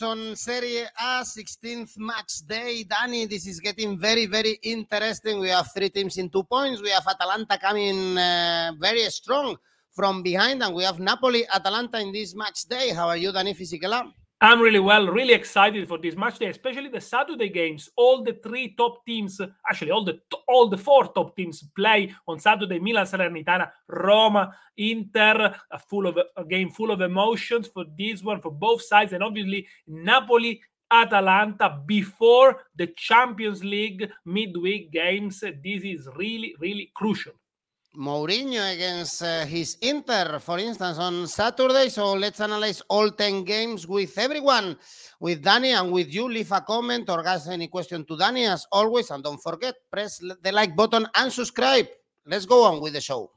Watson Serie A 16th match day. Danny, this is getting very, very interesting. We have three teams in two points. We have Atalanta coming uh, very strong from behind, and we have Napoli Atalanta in this match day. How are you, Danny Fisichella? I'm really well, really excited for this match day, especially the Saturday games. All the three top teams, actually all the all the four top teams play on Saturday. Milan, Salernitana, Roma, Inter, a full of a game full of emotions for this one for both sides, and obviously Napoli. Atalanta before the Champions League midweek games. This is really, really crucial. Mourinho against uh, his Inter, for instance, on Saturday. So let's analyze all 10 games with everyone, with Danny and with you. Leave a comment or ask any question to Danny as always. And don't forget, press the like button and subscribe. Let's go on with the show.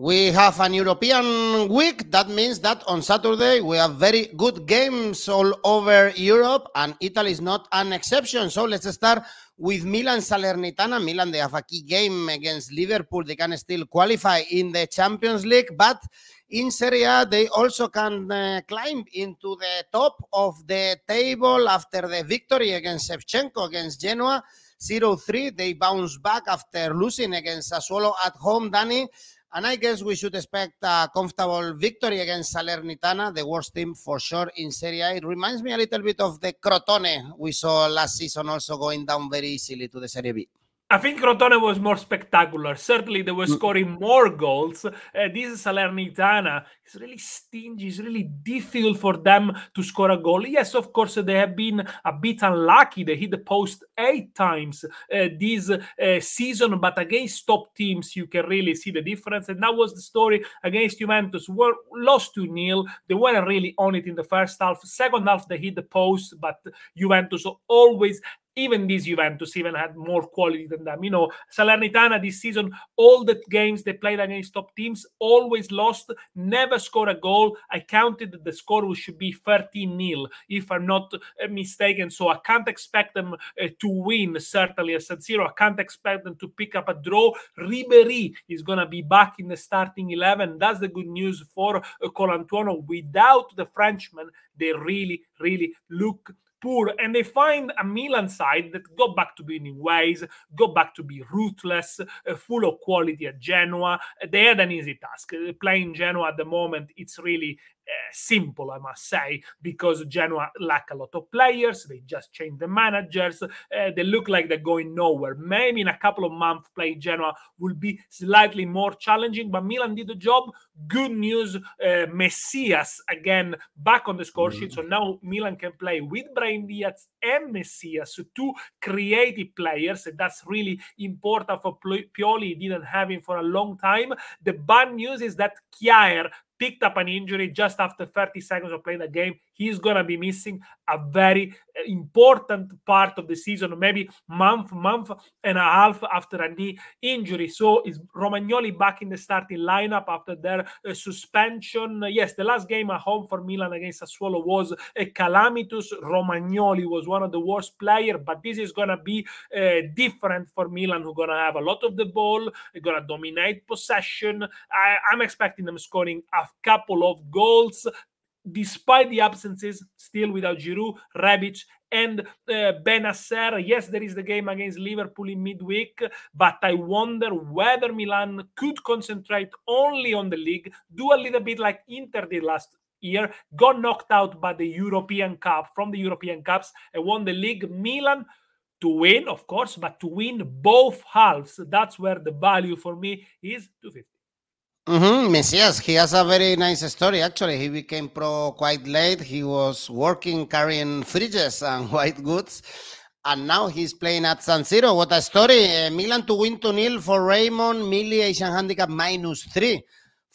We have an European week. That means that on Saturday we have very good games all over Europe, and Italy is not an exception. So let's start with Milan Salernitana. Milan, they have a key game against Liverpool. They can still qualify in the Champions League, but in Serie A, they also can uh, climb into the top of the table after the victory against Shevchenko against Genoa 0 3. They bounce back after losing against Sassuolo at home, Danny. And I guess we should expect a comfortable victory against Salernitana, the worst team for sure in Serie A. It reminds me a little bit of the Crotone we saw last season, also going down very easily to the Serie B. I think Crotone was more spectacular. Certainly, they were mm. scoring more goals. Uh, this Salernitana is really stingy. It's really difficult for them to score a goal. Yes, of course, they have been a bit unlucky. They hit the post eight times uh, this uh, season, but against top teams, you can really see the difference. And that was the story against Juventus. Were lost to nil. They weren't really on it in the first half. Second half, they hit the post, but Juventus always even this Juventus even had more quality than them. You know, Salernitana this season, all the games they played against top teams, always lost, never scored a goal. I counted the score should be 13 0, if I'm not uh, mistaken. So I can't expect them uh, to win, certainly at San Siro. I can't expect them to pick up a draw. Ribery is going to be back in the starting 11. That's the good news for uh, Colantuono. Without the Frenchman, they really, really look poor and they find a Milan side that go back to winning ways, go back to be ruthless, uh, full of quality at Genoa. They had an easy task. Playing Genoa at the moment, it's really simple, I must say, because Genoa lack a lot of players. They just changed the managers. Uh, they look like they're going nowhere. Maybe in a couple of months, playing Genoa will be slightly more challenging, but Milan did the job. Good news, uh, Messias again back on the score sheet. So now Milan can play with Brahim Diaz and Messias, two creative players. And that's really important for Pioli. He didn't have him for a long time. The bad news is that Kjaer picked up an injury just after 30 seconds of playing the game. He's going to be missing a very uh, important part of the season, maybe month, month and a half after a knee injury. So is Romagnoli back in the starting lineup after their uh, suspension? Yes, the last game at home for Milan against Sassuolo was a calamitous. Romagnoli was one of the worst players, but this is going to be uh, different for Milan, who to have a lot of the ball, they're going to dominate possession. I, I'm expecting them scoring a couple of goals despite the absences, still without Giroud, Rebic, and uh, Bennacer. Yes, there is the game against Liverpool in midweek, but I wonder whether Milan could concentrate only on the league, do a little bit like Inter did last year, got knocked out by the European Cup from the European Cups and won the league. Milan to win, of course, but to win both halves. That's where the value for me is 250. Mm-hmm. Messias, he has a very nice story. Actually, he became pro quite late. He was working carrying fridges and white goods, and now he's playing at San Siro. What a story! Uh, Milan to win 2 0 for Raymond, Milli Asian handicap minus three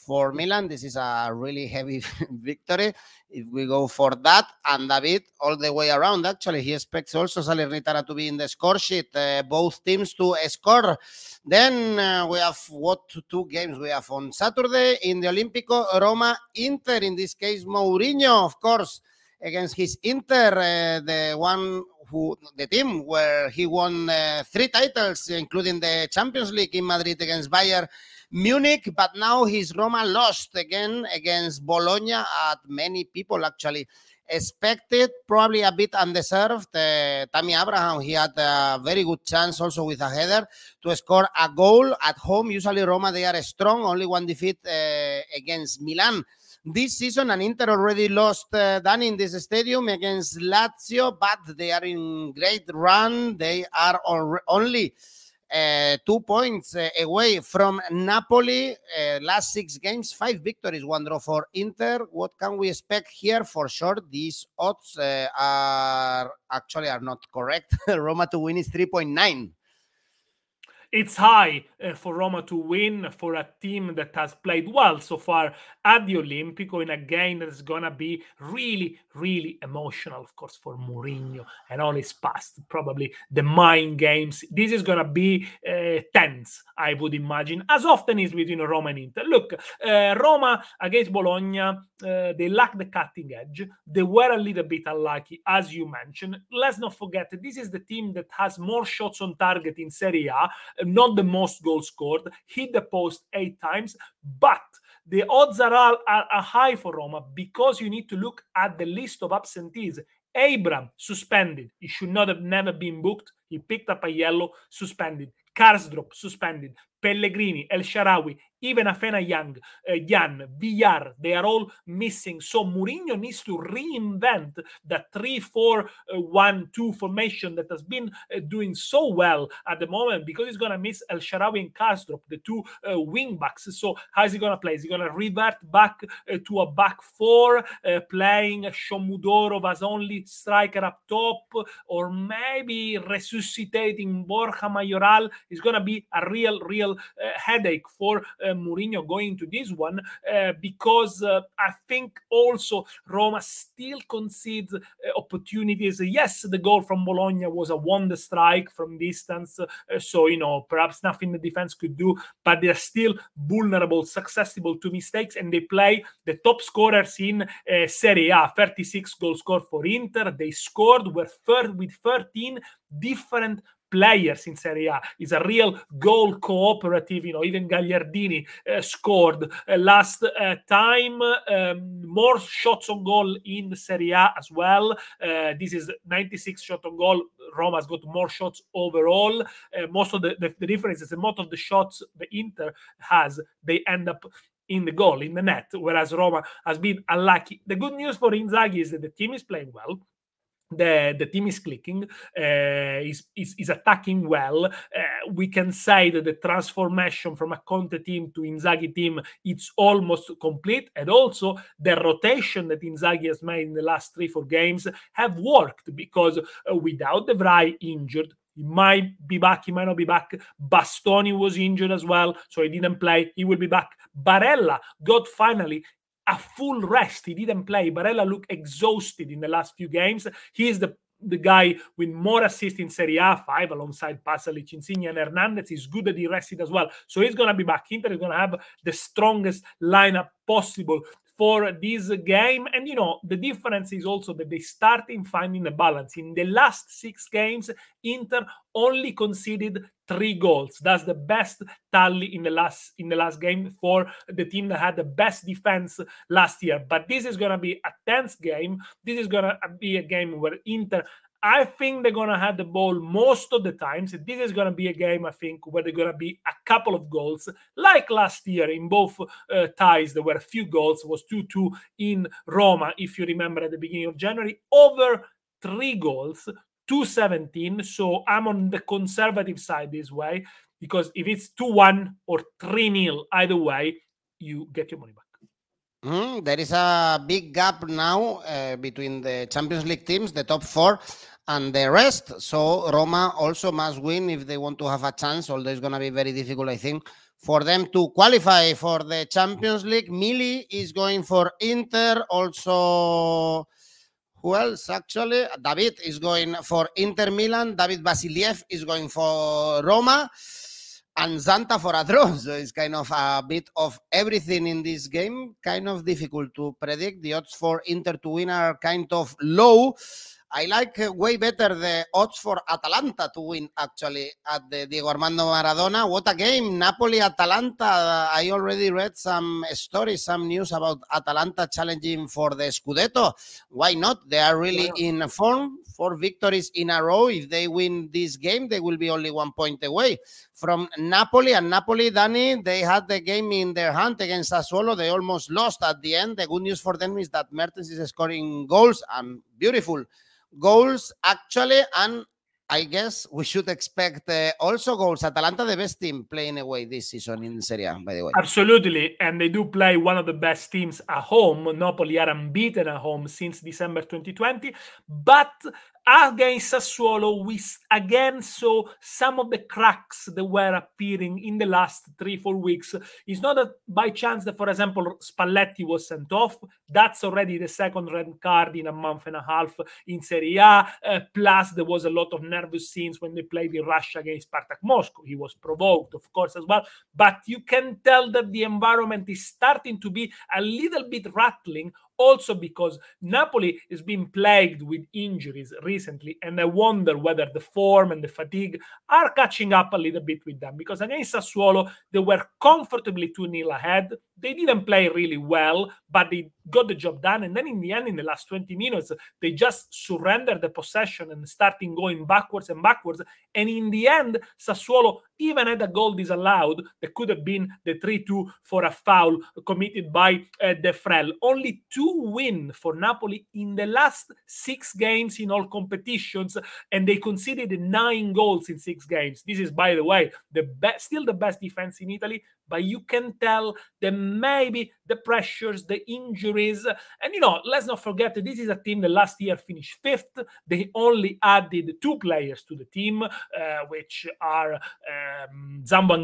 for Milan. This is a really heavy victory if we go for that. And David, all the way around, actually, he expects also Salernitana to be in the score sheet, uh, both teams to score. Then uh, we have what two games we have on Saturday in the Olimpico Roma Inter, in this case, Mourinho, of course against his Inter, uh, the one who the team where he won uh, three titles, including the Champions League in Madrid against Bayern Munich. But now his Roma lost again against Bologna at many people actually expected, probably a bit undeserved. Uh, Tammy Abraham, he had a very good chance also with a header to score a goal at home. Usually Roma, they are strong, only one defeat uh, against Milan this season, and Inter already lost uh, done in this stadium against Lazio, but they are in great run. They are only uh, two points uh, away from Napoli. Uh, last six games, five victories, one draw for Inter. What can we expect here? For sure, these odds uh, are actually are not correct. Roma to win is 3.9 it's high uh, for Roma to win for a team that has played well so far at the Olimpico in a game that's gonna be really, really emotional, of course, for Mourinho and all his past. Probably the mind games. This is gonna be uh, tense, I would imagine, as often is between Roma and Inter. Look, uh, Roma against Bologna, uh, they lack the cutting edge. They were a little bit unlucky, as you mentioned. Let's not forget this is the team that has more shots on target in Serie A not the most goals scored, hit the post eight times, but the odds are, all, are, are high for Roma because you need to look at the list of absentees. Abraham suspended. He should not have never been booked. He picked up a yellow, suspended. Karsdorp suspended. Pellegrini, El Shaarawy, even Afena Young, uh, Jan, Villar, they are all missing. So Mourinho needs to reinvent the 3 4 1 2 formation that has been uh, doing so well at the moment because he's going to miss El Shaarawy and Karsdorp, the two uh, wing backs. So, how is he going to play? Is he going to revert back uh, to a back four, uh, playing Shomurodov as only striker up top, or maybe resuscitating Borja Mayoral? Is going to be a real, real uh, headache for Mourinho going to this one uh, because uh, I think also Roma still concedes uh, opportunities. Yes, the goal from Bologna was a wonder strike from distance, so you know perhaps nothing the defense could do, but they're still vulnerable, susceptible to mistakes, and they play the top scorers in uh, Serie A. 36 goals scored for Inter. They scored were third with 13 different players in Serie A. It's a real goal cooperative. You know, even Gagliardini uh, scored uh, last uh, time. Um, more shots on goal in Serie A as well. This is 96 shot on goal. Roma's got more shots overall. Most of the, the, the difference is the most of the shots the Inter has, they end up in the goal, in the net, whereas Roma has been unlucky. The good news for Inzaghi is that the team is playing well the, the team is clicking, uh, is, is, is attacking well. Uh, we can say that the transformation from a Conte team to Inzaghi team it's almost complete, and also the rotation that Inzaghi has made in the last three four games have worked because uh, without De Vrij injured, he might be back, he might not be back. Bastoni was injured as well, so he didn't play. He will be back. Barella got finally a full rest. He didn't play. Barella looked exhausted in the last few games. He is the the guy with more assists in Serie A, five alongside Pasalic, Insigne, and Hernandez. He's good that he rested as well. So he's going to be back. Inter is going to have the strongest lineup possible for this game. And you know, the difference is also that they start in finding the balance. In the last six games, Inter only conceded three goals. That's the best tally in the last in the last game for the team that had the best defense last year. But this is gonna be a tense game. This is gonna be a game where Inter I think they're going to have the ball most of the times. This is going to be a game, I think, where they're going to be a couple of goals. Like last year in both uh, ties, there were a few goals. It was 2 2 in Roma, if you remember at the beginning of January. Over three goals, 217. So I'm on the conservative side this way because if it's 2 1 or 3 0, either way, you get your money back. Mm, there is a big gap now uh, between the Champions League teams, the top four, and the rest. So Roma also must win if they want to have a chance, although it's going to be very difficult, I think, for them to qualify for the Champions League. Mili is going for Inter. Also, who else actually? David is going for Inter Milan. David Vasiliev is going for Roma. and Zanta for a draw. So it's kind of a bit of everything in this game. Kind of difficult to predict. The odds for Inter to win are kind of low. I like uh, way better the odds for Atalanta to win actually at the Diego Armando Maradona. What a game! Napoli Atalanta. I already read some stories, some news about Atalanta challenging for the Scudetto. Why not? They are really in form. Four victories in a row. If they win this game, they will be only one point away from Napoli. And Napoli, Danny, they had the game in their hand against Sassuolo. They almost lost at the end. The good news for them is that Mertens is scoring goals and beautiful goals actually and I guess we should expect uh, also goals. Atalanta, the best team playing away this season in Serie A, by the way. Absolutely. And they do play one of the best teams at home. Napoli are unbeaten at home since December 2020. But against Sassuolo, we again saw some of the cracks that were appearing in the last three, four weeks. It's not that by chance that, for example, Spalletti was sent off. That's already the second red card in a month and a half in Serie A. Uh, plus, there was a lot of nervous scenes when they played in Russia against Spartak Moscow. He was provoked, of course, as well. But you can tell that the environment is starting to be a little bit rattling also because Napoli is being plagued with injuries recently, and I wonder whether the form and the fatigue are catching up a little bit with them. Because against Sassuolo, they were comfortably 2 0 ahead. They didn't play really well, but they got the job done. And then in the end, in the last 20 minutes, they just surrendered the possession and starting going backwards and backwards. And in the end, Sassuolo even had a goal disallowed that could have been the 3-2 for a foul committed by uh, Defrel. Only two win for Napoli in the last six games in all competitions, and they conceded nine goals in six games. This is, by the way, the best, still the best defense in Italy, but you can tell that maybe the pressures, the injuries, and you know, let's not forget that this is a team that last year finished fifth. They only added two players to the team, uh, which are um, Zambo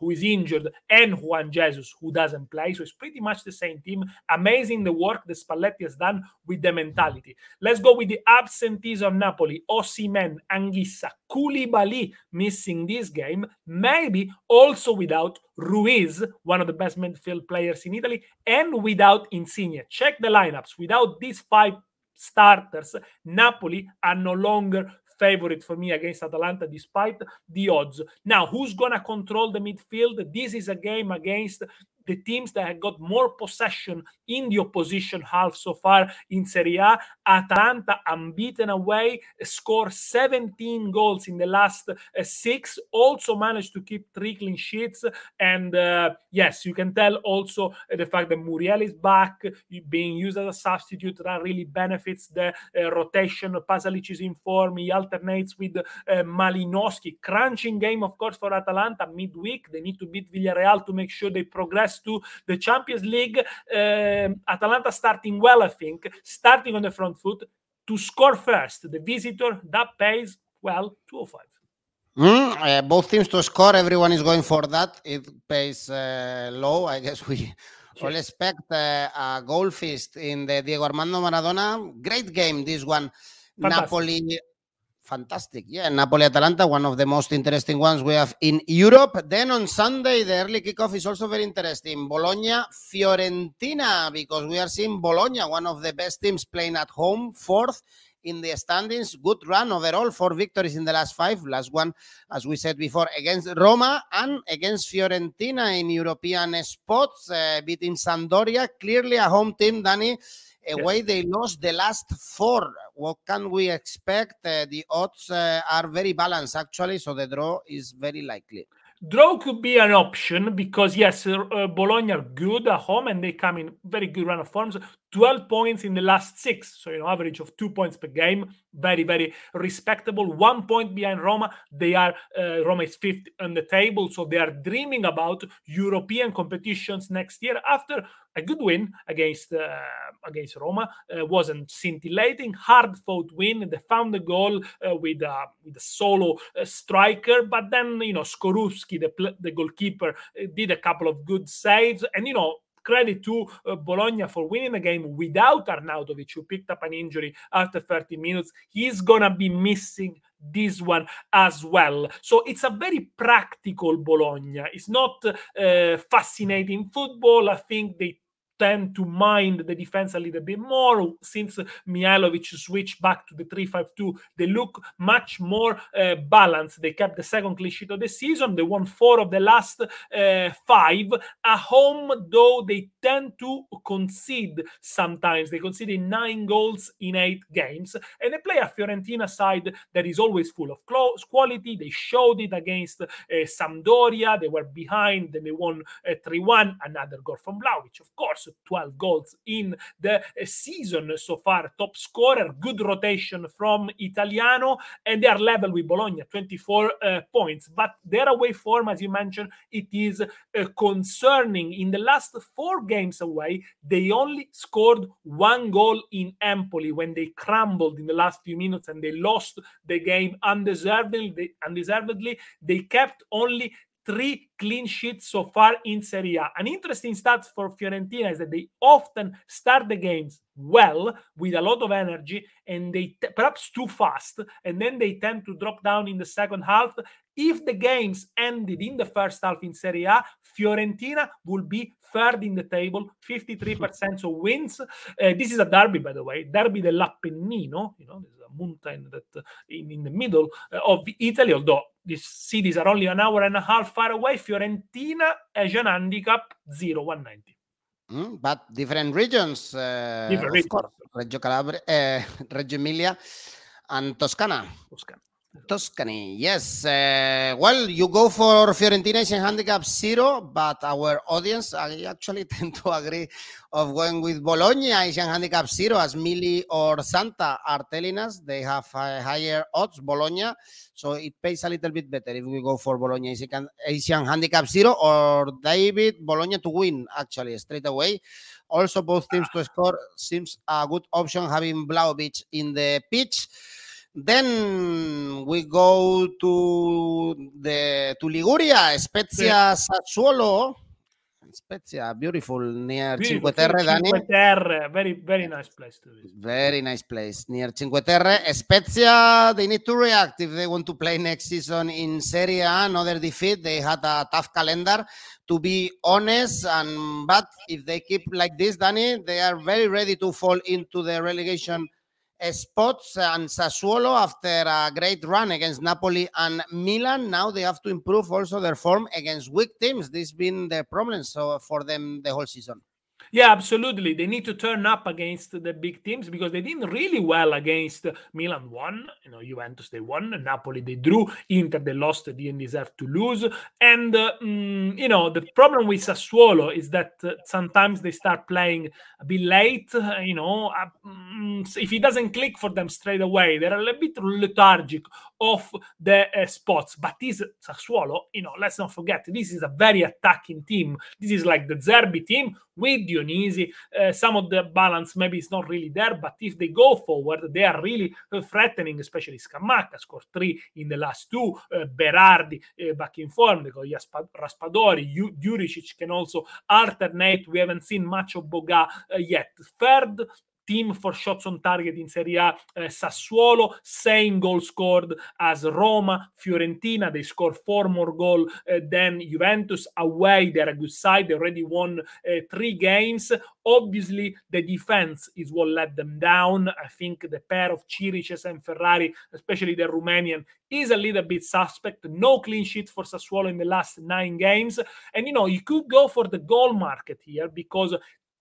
who is injured, and Juan Jesus, who doesn't play. So it's pretty much the same team. Amazing the work that Spalletti has done with the mentality. Let's go with the absentees of Napoli: Osimhen, Anguissa, Koulibaly missing this game, maybe also without Ruiz, one of the best midfield players in Italy, and without Insigne. Check the lineups. Without these five starters, Napoli are no longer favorite for me against Atalanta despite the odds. Now, who's going to control the midfield? This is a game against the teams that have got more possession in the opposition half so far in Serie A. Atalanta, unbeaten away, score 17 goals in the last uh, six, also managed to keep three clean sheets. And uh, yes, you can tell also the fact that Muriel is back, being used as a substitute, that really benefits the uh, rotation. Pasalic is in form, he alternates with uh, Malinovskyi. Crunching game, of course, for Atalanta midweek. They need to beat Villarreal to make sure they progress to the Champions League. Uh, Atalanta starting well, I think, starting on the front foot to score first. The visitor that pays well 205. Mm, uh, both teams to score. Everyone is going for that. It pays uh, low. I guess we all expect uh, a goal feast in the Diego Armando Maradona. Great game, this one. Fantastic. Napoli Fantastic. Yeah, Napoli Atalanta, one of the most interesting ones we have in Europe. Then on Sunday, the early kickoff is also very interesting. Bologna Fiorentina, because we are seeing Bologna, one of the best teams playing at home, fourth in the standings. Good run overall, four victories in the last five. Last one, as we said before, against Roma and against Fiorentina in European spots, uh, beating Sampdoria. Clearly a home team, Danny away they lost the last four. What can we expect? Uh, the odds uh, are very balanced actually, so the draw is very likely. Draw could be an option because yes, uh, Bologna are good at home and they come in very good run of forms. 12 points in the last six, so you know, average of two points per game. Very, very respectable. One point behind Roma. They are uh, Roma is fifth on the table, so they are dreaming about European competitions next year after a good win against uh, against Roma. Uh, wasn't scintillating, hard fought win. They found the goal uh, with uh, with a solo uh, striker, but then you know Skorupski, the the goalkeeper, uh, did a couple of good saves, and you know credit to uh, Bologna for winning the game without Arnautovic, who picked up an injury after 30 minutes. He's gonna be missing this one as well. So it's a very practical Bologna. It's not uh, fascinating football. I think they tend to mind the defense a little bit more. Since Mihajlovic switched back to the 3-5-2 they look much more uh, balanced. They kept the second clean sheet of the season. They won four of the last uh, five. At home though they tend to concede sometimes. They concede nine goals in eight games. And they play a Fiorentina side that is always full of close quality. They showed it against uh, Sampdoria. They were behind. Then they won 3-1 another goal from Vlahovic of course 12 goals in the season so far. Top scorer, good rotation from Italiano, and they are level with Bologna, 24 uh, points. But their away form, as you mentioned, it is uh, concerning. In the last four games away, they only scored one goal in Empoli when they crumbled in the last few minutes and they lost the game undeservedly. Undeservedly. They kept only three clean sheets so far in Serie A. An interesting stat for Fiorentina is that they often start the games well with a lot of energy and they t- perhaps too fast and then they tend to drop down in the second half if the games ended in the first half in Serie A Fiorentina will be third in the table 53% of wins uh, this is a derby by the way derby dell'Appennino you know mountain that uh, in, in the middle uh, of Italy although these cities are only an hour and a half far away Fiorentina has an handicap 0 190 Mm, but different regions, uh, Different regions. course, Reggio Calabria, uh, Reggio Emilia, and Toscana. Toscana. Tuscany, yes. Uh, well, you go for Fiorentina Asian handicap zero, but our audience, I actually tend to agree of going with Bologna Asian handicap zero, as Mili or Santa are telling us they have higher odds. Bologna, so it pays a little bit better if we go for Bologna Asian, handicap zero or David Bologna to win actually straight away. Also, both teams to score seems a good option having Vlahovic in the pitch. Then we go to the to Liguria, Spezia Sassuolo. Spezia, beautiful near Cinque Terre, Dani. Cinque Terre, very very nice place to visit. Very nice place near Cinque Terre. Spezia, they need to react if they want to play next season in Serie A. Another defeat. They had a tough calendar, to be honest. And but if they keep like this, Danny, they are very ready to fall into the relegation spots and Sassuolo after a great run against Napoli and Milan. Now they have to improve also their form against weak teams. This has been the problem so for them the whole season. Yeah, absolutely. They need to turn up against the big teams because they didn't really well against Milan. Won, you know, Juventus they won, Napoli they drew, Inter they lost, they didn't deserve to lose. And uh, mm, you know, the problem with Sassuolo is that uh, sometimes they start playing a bit late. Uh, you know, uh, mm, if it doesn't click for them straight away, they're a little bit lethargic off the uh, spots. But this Sassuolo, you know, let's not forget, this is a very attacking team. This is like the Zerbi team with Dionisi. Uh, some of the balance maybe is not really there, but if they go forward, they are really uh, threatening, especially Scamacca, scored three in the last two. Uh, Berardi uh, back in form, they got Raspadori, Ju- Juricic can also alternate. We haven't seen much of Boga yet. Third, team for shots on target in Serie A, uh, Sassuolo, same goal scored as Roma, Fiorentina, they score four more goals uh, than Juventus. Away, they're a good side, they already won uh, three games. Obviously, the defense is what let them down. I think the pair of Chiriches and Ferrari, especially the Romanian, is a little bit suspect. No clean sheet for Sassuolo in the last nine games. And you know, you could go for the goal market here because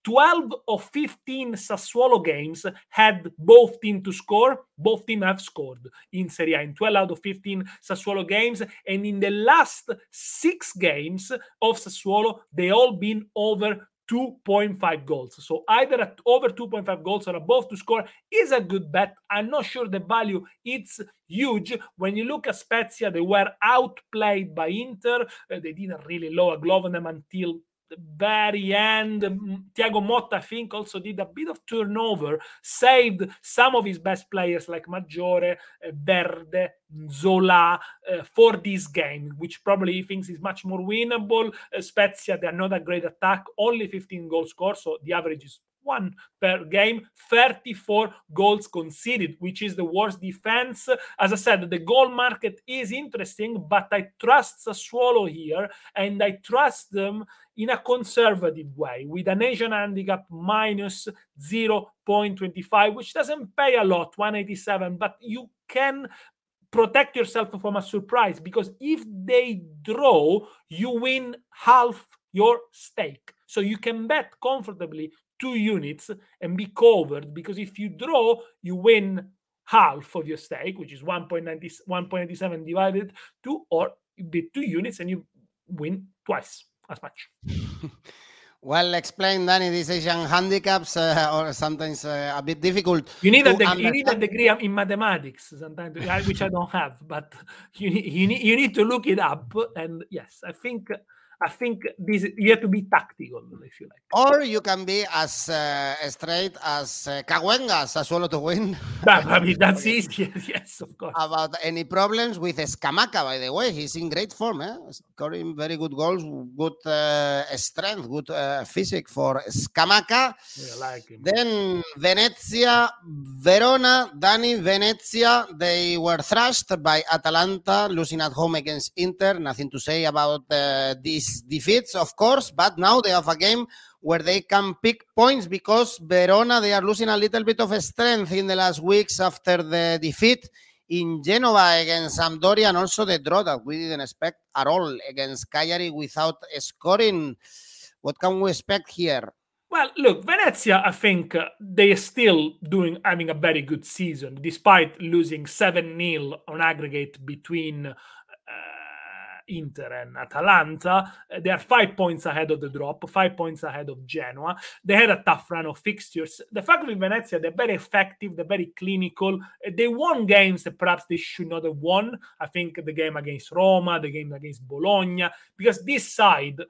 12 of 15 Sassuolo games had both teams to score. Both teams have scored in Serie A in 12 out of 15 Sassuolo games. And in the last six games of Sassuolo, they all been over 2.5 goals. So either at over 2.5 goals or above to score is a good bet. I'm not sure the value it's huge. When you look at Spezia, they were outplayed by Inter. Uh, they didn't really lower glove on them until very end. Thiago Motta, I think, also did a bit of turnover, saved some of his best players like Maggiore, uh, Verde, Nzola uh, for this game, which probably he thinks is much more winnable. Uh, Spezia, they are not a great attack, only 15 goals scored, so the average is one per game, 34 goals conceded, which is the worst defense. As I said, the goal market is interesting, but I trust Sassuolo here, and I trust them in a conservative way with an Asian handicap minus 0.25, which doesn't pay a lot, 187, but you can protect yourself from a surprise because if they draw, you win half your stake. So you can bet comfortably two units and be covered because if you draw, you win half of your stake, which is 1.97 divided two, or bid two units and you win twice as much. well explained, Danny. These Asian handicaps uh, are sometimes uh, a bit difficult. You need, a de- you need a degree in mathematics sometimes, which I don't have, but you need, you need, you need to look it up. And yes, I think I think this you have to be tactical if you like. Or you can be as uh, straight as uh, Caguenga, Sassuolo to win. That, I mean, that's easy. yes, of course. About any problems with Scamacca, by the way, he's in great form, eh? scoring very good goals, good uh, strength, good uh, physique for Scamacca. Yeah, like him. Then Venezia, Verona, Danny, Venezia, they were thrashed by Atalanta, losing at home against Inter. Nothing to say about uh, this defeats, of course, but now they have a game where they can pick points because Verona, they are losing a little bit of strength in the last weeks after the defeat in Genova against Sampdoria and also the draw that we didn't expect at all against Cagliari without scoring. What can we expect here? Well, look, Venezia, I think uh, they are still doing having a very good season despite losing 7 0 on aggregate between Inter and Atalanta. Uh, they are five points ahead of the drop, five points ahead of Genoa. They had a tough run of fixtures. The fact with Venezia, they're very effective, they're very clinical. Uh, they won games that perhaps they should not have won. I think the game against Roma, the game against Bologna, because this side Eh,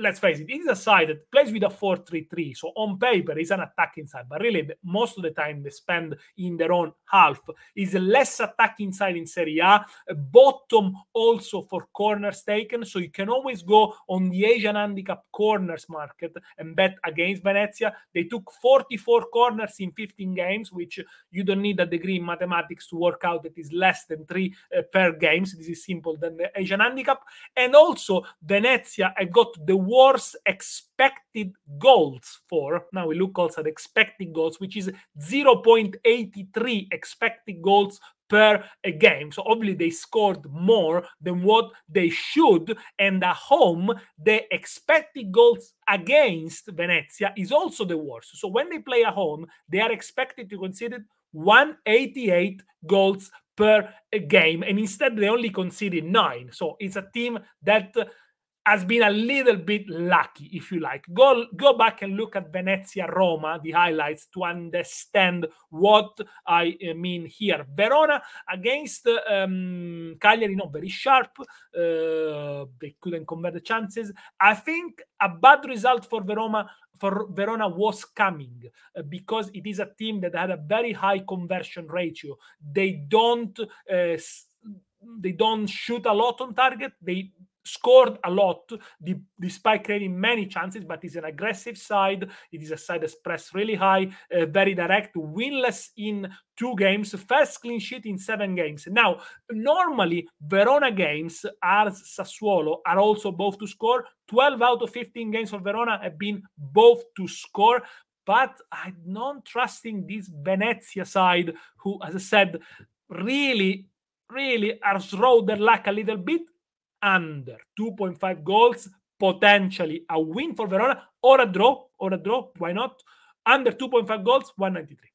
let's face it, is a side that plays with a 4-3-3. So on paper, it's an attacking side, but really most of the time they spend in their own half. Is less attacking side in Serie A, bottom also for corners taken. So you can always go on the Asian handicap corners market and bet against Venezia. They took 44 corners in 15 games, which you don't need a degree in mathematics to work out that is less than three uh, per games. This is simple than the Asian handicap. And also Venezia, I got the worst expected goals for. Now we look also at expected goals, which is 0.83 expected goals per a game. So obviously they scored more than what they should. And at home, the expected goals against Venezia is also the worst. So when they play at home, they are expected to concede 188 goals per game. And instead they only conceded nine. So it's a team that has been a little bit lucky, if you like. Go go back and look at Venezia Roma, the highlights, to understand what I uh, mean here. Verona against um, Cagliari, not very sharp. Uh, they couldn't convert the chances. I think a bad result for Verona for Verona was coming uh, because it is a team that had a very high conversion ratio. They don't. Uh, they don't shoot a lot on target. They scored a lot despite creating many chances, but it's an aggressive side. It is a side that's pressed really high, uh, very direct, winless in two games, first clean sheet in seven games. Now, normally Verona games as Sassuolo are also both to score. 12 out of 15 games for Verona have been both to score. But I'm not trusting this Venezia side, who, as I said, really, really are rolled their luck a little bit under 2.5 goals, potentially a win for Verona or a draw, or a draw, why not? Under 2.5 goals, 193.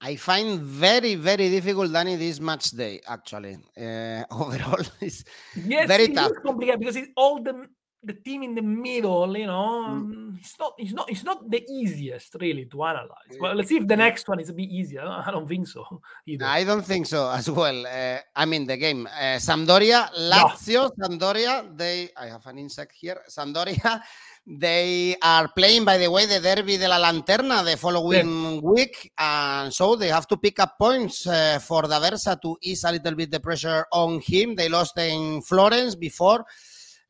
I find very, very difficult, Danny, this match day, actually. Uh, overall, it's yes, very it tough. complicated because it's all the the team in the middle, you know, mm. it's not it's not it's not the easiest really to analyze. Well, let's see if the next one is a bit easier. I don't think so either. I don't think so as well. Uh, I mean the game. Uh, Sampdoria, Lazio, no. Sampdoria. They I have an insect here. Sampdoria. They are playing, by the way, the Derby della Lanterna the following yeah. week, and so they have to pick up points uh, for D'Aversa to ease a little bit the pressure on him. They lost in Florence before.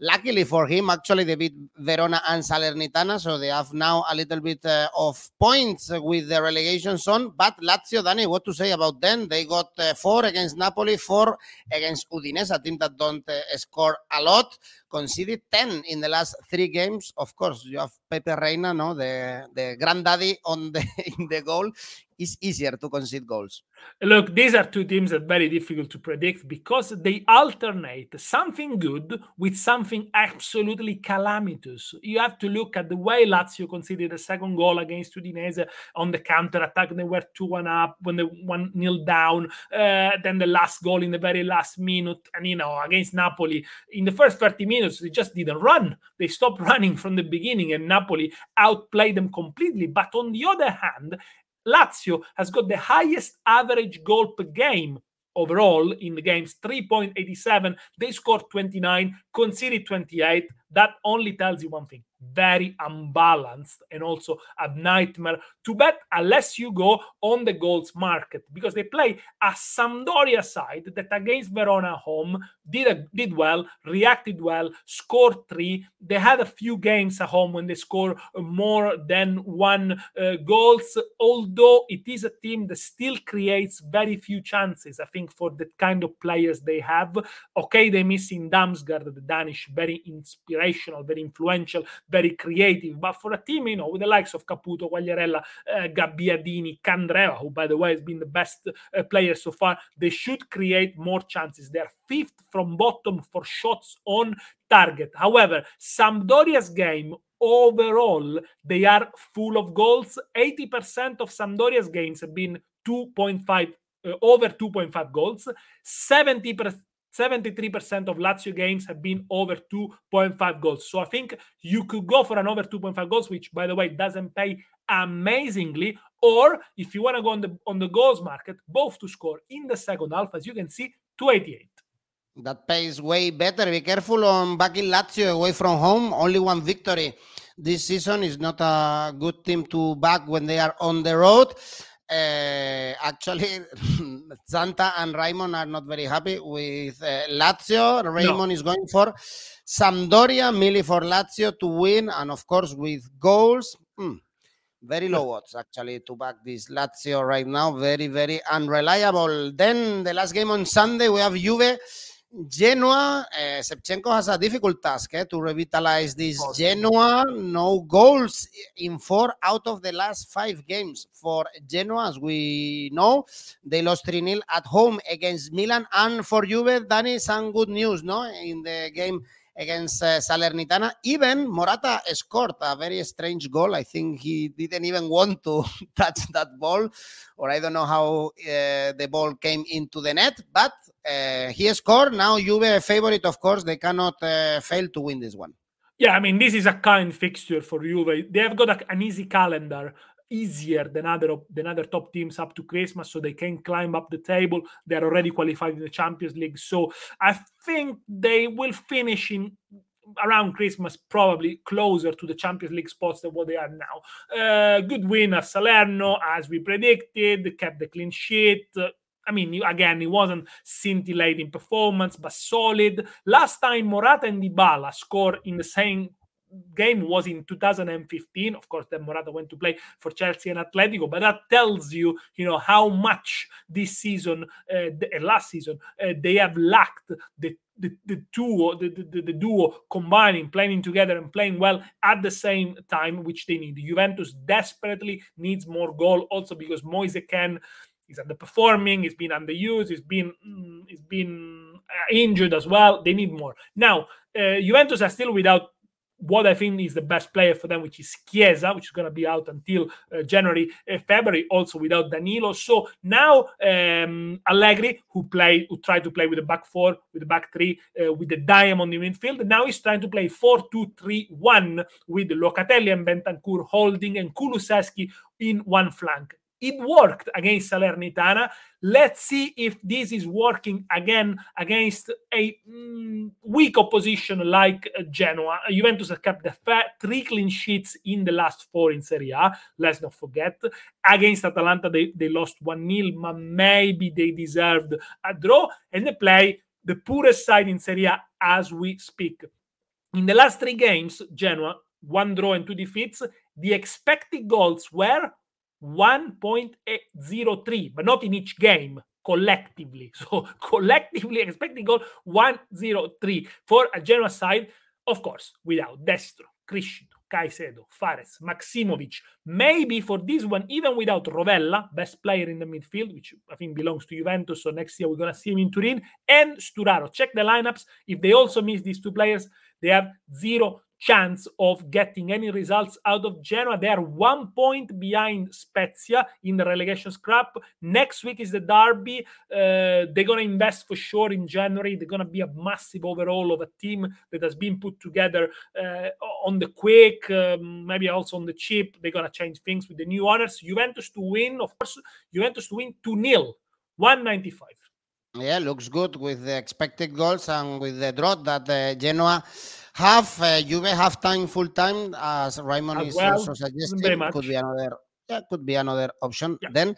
Luckily for him, actually, they beat Verona and Salernitana, so they have now a little bit uh, of points with the relegation zone. But Lazio, Danny, what to say about them? They got uh, four against Napoli, four against Udinese, a team that don't uh, score a lot. Conceded 10 in the last three games. Of course, you have Pepe Reina, no, the, the granddaddy on the in the goal is easier to concede goals. Look, these are two teams that are very difficult to predict because they alternate something good with something absolutely calamitous. You have to look at the way Lazio conceded a second goal against Udinese on the counter attack. They were 2 1 up when they 1 nil down. Uh, then the last goal in the very last minute. And, you know, against Napoli, in the first 30 minutes, they just didn't run. They stopped running from the beginning, and Napoli outplayed them completely. But on the other hand, Lazio has got the highest average goal per game overall in the games 3.87 they scored 29 conceded 28 that only tells you one thing very unbalanced and also a nightmare to bet unless you go on the goals market because they play a Sampdoria side that against Verona home did a, did well, reacted well, scored three. They had a few games at home when they score more than one uh, goals. Although it is a team that still creates very few chances, I think for the kind of players they have. Okay, they're missing Damsgaard, the Danish, very very influential very creative. But for a team, you know, with the likes of Caputo, Quagliarella, uh, Gabbiadini, Candreva, who by the way has been the best uh, player so far, they should create more chances. They're fifth from bottom for shots on target. However, Sampdoria's game overall, they are full of goals. 80% of Sampdoria's games have been 2.5 uh, over 2.5 goals. 70% 73% of Lazio games have been over 2.5 goals. So I think you could go for an over 2.5 goals, which by the way doesn't pay amazingly. Or if you want to go on the on the goals market, both to score in the second half, as you can see, 288. That pays way better. Be careful on back in Lazio away from home. Only one victory this season is not a good team to back when they are on the road. Uh, actually, Santa and Raymond are not very happy with uh, Lazio. Raymond no. is going for Sampdoria, Mili for Lazio to win, and of course with goals. Hmm, very low odds actually to back this Lazio right now. Very, very unreliable. Then the last game on Sunday, we have Juve Genoa, uh, Shevchenko has a difficult task eh, to revitalize this. Genoa. No goals in four out of the last five games for Genoa, as we know. They lost 3 0 at home against Milan. And for Juve, Danny, some good news no? in the game against uh, Salernitana. Even Morata scored a very strange goal. I think he didn't even want to touch that ball, or I don't know how uh, the ball came into the net, but uh, he scored. Now Juve favorite, of course. They cannot uh, fail to win this one. Yeah, I mean, this is a kind fixture for Juve. They have got a, an easy calendar easier than other than other top teams up to Christmas, so they can climb up the table. They're already qualified in the Champions League, so I think they will finish in around Christmas, probably closer to the Champions League spots than what they are now. Uh, good win at Salerno, as we predicted, kept the clean sheet. I mean, again, it wasn't scintillating performance, but solid. Last time Morata and Dybala scored in the same game was in 2015. Of course, then Morata went to play for Chelsea and Atletico, but that tells you, you know, how much this season, uh, the, uh, last season, uh, they have lacked the the, the duo, the, the, the duo combining, playing together and playing well at the same time, which they need. Juventus desperately needs more goal, also because Moise Kean is underperforming, he's been underused, he's been mm, he's been uh, injured as well. They need more. Now, uh, Juventus are still without what I think is the best player for them, which is Chiesa, which is going to be out until uh, January, uh, February, also without Danilo. So now um, Allegri, who played, who tried to play with the back four, with the back three, uh, with the diamond in midfield, now he's trying to play 4-2-3-1 with Locatelli and Bentancur holding and Kulusevski in one flank. It worked against Salernitana. Let's see if this is working again against a mm, weak opposition like Genoa. Juventus have kept the three clean sheets in the last four in Serie A. Let's not forget. Against Atalanta, they, they lost 1 0, but maybe they deserved a draw. And they play the poorest side in Serie A as we speak. In the last three games, Genoa, one draw and two defeats, the expected goals were 1.03, but not in each game, collectively. So collectively expected goal 103 for a Genoa side, of course, without Destro, Criscito, Caicedo, Fares, Maksimovic. Maybe for this one, even without Rovella, best player in the midfield, which I think belongs to Juventus. So next year we're going to see him in Turin, and Sturaro. Check the lineups. If they also miss these two players, they have zero chance of getting any results out of Genoa. They are one point behind Spezia in the relegation scrap. Next week is the derby. Uh, they're going to invest for sure in January. They're going to be a massive overhaul of a team that has been put together uh, on the quick, um, maybe also on the cheap. They're going to change things with the new owners. Juventus to win, of course, Juventus to win 2 0, 195. Yeah, looks good with the expected goals and with the draw that uh, Genoa half uh, Juve half time, full time, as Raymond as is well, also suggesting, could be another yeah, could be another option. Yeah. Then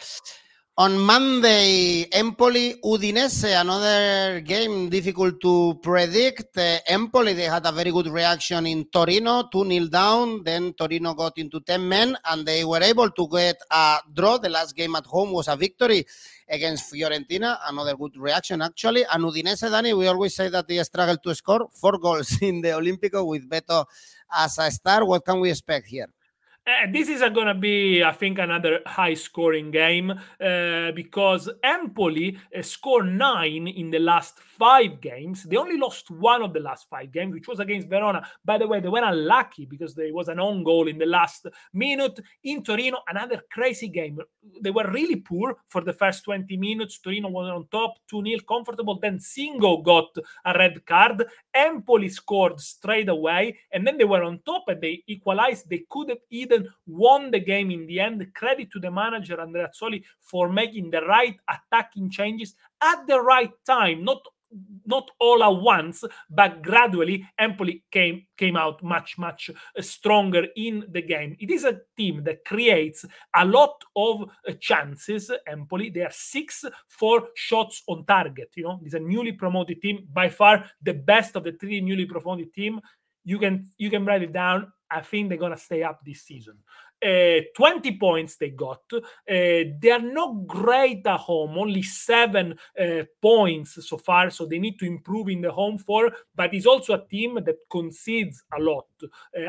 on Monday, Empoli Udinese, another game difficult to predict. Uh, Empoli, they had a very good reaction in Torino, 2 0 down. Then Torino got into 10 men and they were able to get a draw. The last game at home was a victory against Fiorentina. Another good reaction, actually. And Udinese, Danny, we always say that they struggle to score four goals in the Olimpico with Beto as a star. What can we expect here? Uh, this is going to be, I think, another high scoring game uh, because Empoli uh, scored nine in the last five games. They only lost one of the last five games, which was against Verona. By the way, they were unlucky because there was an own goal in the last minute. In Torino, another crazy game. They were really poor for the first 20 minutes. Torino was on top, 2 0, comfortable. Then Singo got a red card. Empoli scored straight away, and then they were on top and they equalized. They could have even won the game in the end. Credit to the manager Andreazzoli for making the right attacking changes at the right time, not not all at once, but gradually Empoli came came out much much uh, stronger in the game. It is a team that creates a lot of uh, chances. Empoli, they are six for shots on target. You know, it's a newly promoted team, by far the best of the three newly promoted team. You can you can write it down. I think they're gonna stay up this season uh, 20 points they got. Uh, they are not great at home, only seven uh, points so far, so they need to improve in the home four. But it's also a team that concedes a lot,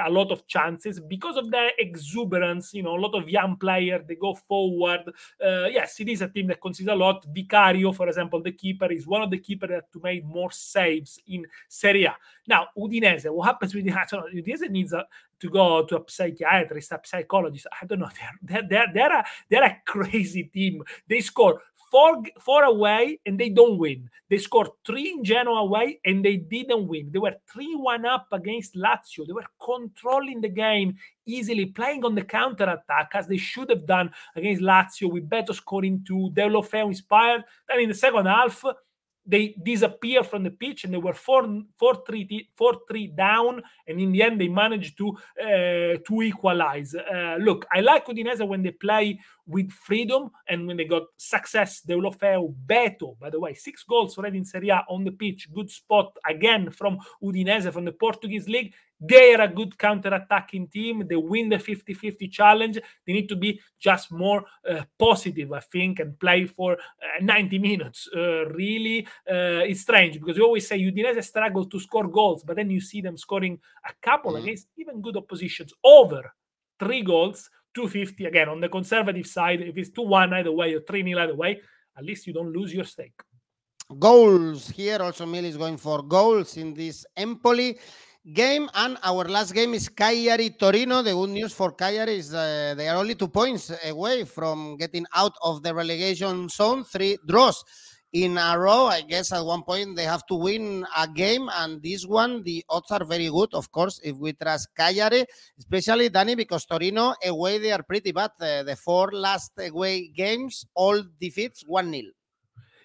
a lot of chances because of their exuberance. You know, a lot of young players they go forward. yes, it is a team that concedes a lot. Vicario, for example, the keeper is one of the keepers that to make more saves in Serie A. Now, Udinese, what happens with Udinese? Udinese needs a, to go to a psychiatrist, a psychologist. I don't know. They're they're they're a, they're a crazy team. They score four four away and they don't win. They scored three in Genoa away and they didn't win. They were three one up against Lazio. They were controlling the game easily, playing on the counter attack as they should have done against Lazio with Beto scoring two, Deulofeu inspired. Then in the second half they disappear from the pitch and they were 4 4 3 4 3 down and in the end they managed to uh, to equalize. Uh, look i like udinese when they play with freedom and when they got success. Deulofeu Beto by the way six goals already in Serie A on the pitch. Good spot again from Udinese from the Portuguese league they are a good counter-attacking team. They win the 50-50 challenge. They need to be just more uh, positive, I think, and play for uh, 90 minutes. Uh, really, uh, it's strange because you always say Udinese struggle to score goals, but then you see them scoring a couple mm. against even good oppositions over three goals, 250. Again, on the conservative side, if it's 2-1 either way or 3-0 either way, at least you don't lose your stake. Goals here. Also, Mill is going for goals in this Empoli game. And our last game is Cagliari Torino. The good news for Cagliari is uh, they are only two points away from getting out of the relegation zone, three draws in a row. I guess at one point they have to win a game, and this one the odds are very good. Of course, if we trust Cagliari, especially Danny, because Torino away they are pretty bad. Uh, the four last away games, all defeats one 0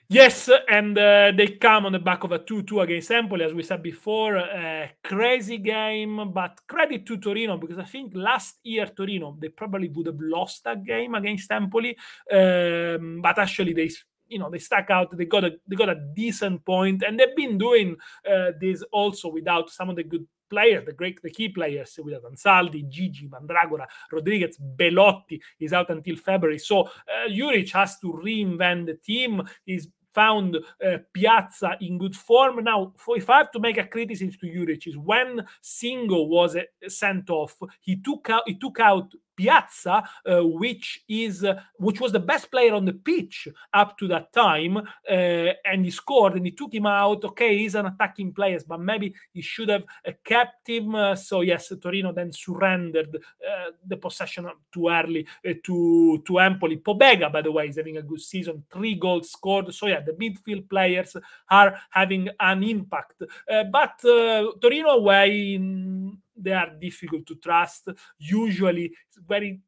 Yes, and uh, they come on the back of a 2 2 against Empoli, as we said before. Uh, crazy game, but credit to Torino because I think last year Torino they probably would have lost that game against Empoli, um, but actually they you know they stuck out they got a they got a decent point and they've been doing uh, this also without some of the good players the great the key players without Ansaldi, Djidji, Mandragora, Rodriguez, Belotti is out until February so uh, Juric has to reinvent the team he's found uh, Pjaca in good form. Now, for, if I have to make a criticism to Juric, is when Singo was uh, sent off, he took out he took out Pjaca, uh, which is uh, which was the best player on the pitch up to that time, uh, and he scored, and he took him out. Okay, he's an attacking player, but maybe he should have uh, kept him. Uh, so yes, Torino then surrendered uh, the possession too early to to Empoli. Pobega, by the way, is having a good season, three goals scored. So yeah, the midfield players are having an impact, but Torino away. In, they are difficult to trust. Usually, very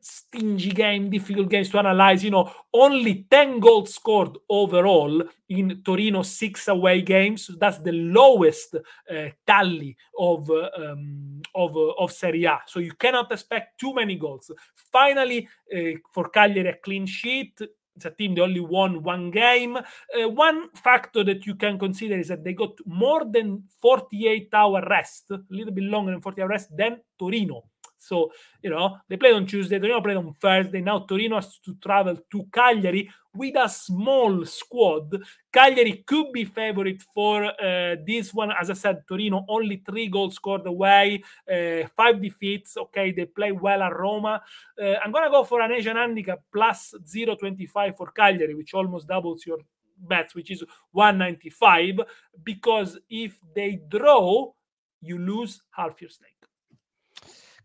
stingy game, difficult games to analyze. You know, only 10 goals scored overall in Torino six away games. That's the lowest uh, tally of um, of of Serie A. So you cannot expect too many goals. Finally, uh, for Cagliari, a clean sheet it's a team that only won one game. Uh, one factor that you can consider is that they got more than 48 hour rest, a little bit longer than 40 hour rest than Torino. So, you know, they played on Tuesday, Torino played on Thursday. Now Torino has to travel to Cagliari with a small squad. Cagliari could be favorite for uh, this one. As I said, Torino only three goals scored away, uh, five defeats. Okay, they play well at Roma. Uh, I'm going to go for an Asian handicap plus 0.25 for Cagliari, which almost doubles your bets, which is 195. Because if they draw, you lose half your stake.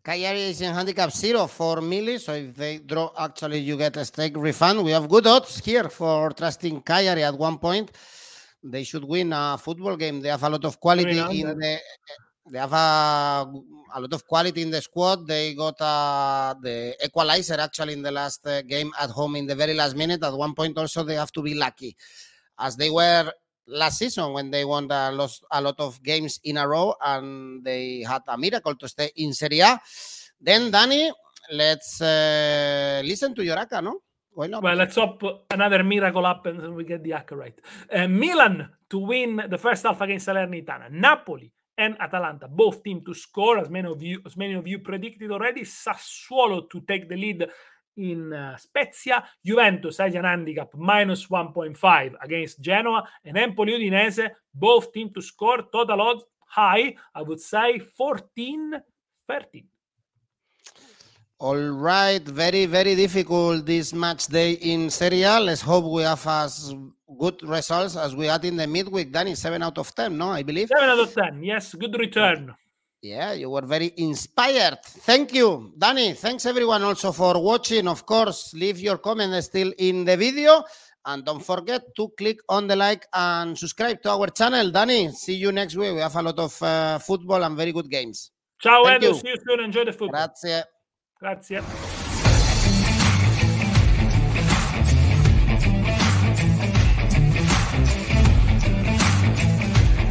Cagliari is in handicap zero for Millie, so if they draw, actually you get a stake refund. We have good odds here for trusting Cagliari at one point. They should win a football game. They have a lot of quality in the. They have a, a lot of quality in the squad. They got uh, the equalizer actually in the last uh, game at home in the very last minute. At one point, also they have to be lucky, as they were last season when they won a, lost a lot of games in a row and they had a miracle to stay in Serie A. Then, Danny, let's uh, listen to your ACCA, no? Why not? Well, let's hope another miracle happens and we get the ACCA right. Uh, Milan to win the first half against Salernitana. Napoli and Atalanta, both teams to score, as many of you as many of you predicted already. Sassuolo to take the lead in uh, Spezia, Juventus has an handicap minus 1.5 against Genoa, and Empoli Udinese, both team to score, total odds high, I would say 14 13. All right, very, very difficult this match day in Serie A. Let's hope we have as good results as we had in the midweek. Danny, 7 out of 10, no, I believe? 7 out of 10, yes, good return. Yeah, you were very inspired. Thank you, Danny. Thanks everyone also for watching. Of course, leave your comment still in the video. And don't forget to click on the like and subscribe to our channel. Danny, see you next week. We have a lot of uh, football and very good games. Ciao, Thank Edu. You. See you soon. Enjoy the football. Grazie. Grazie.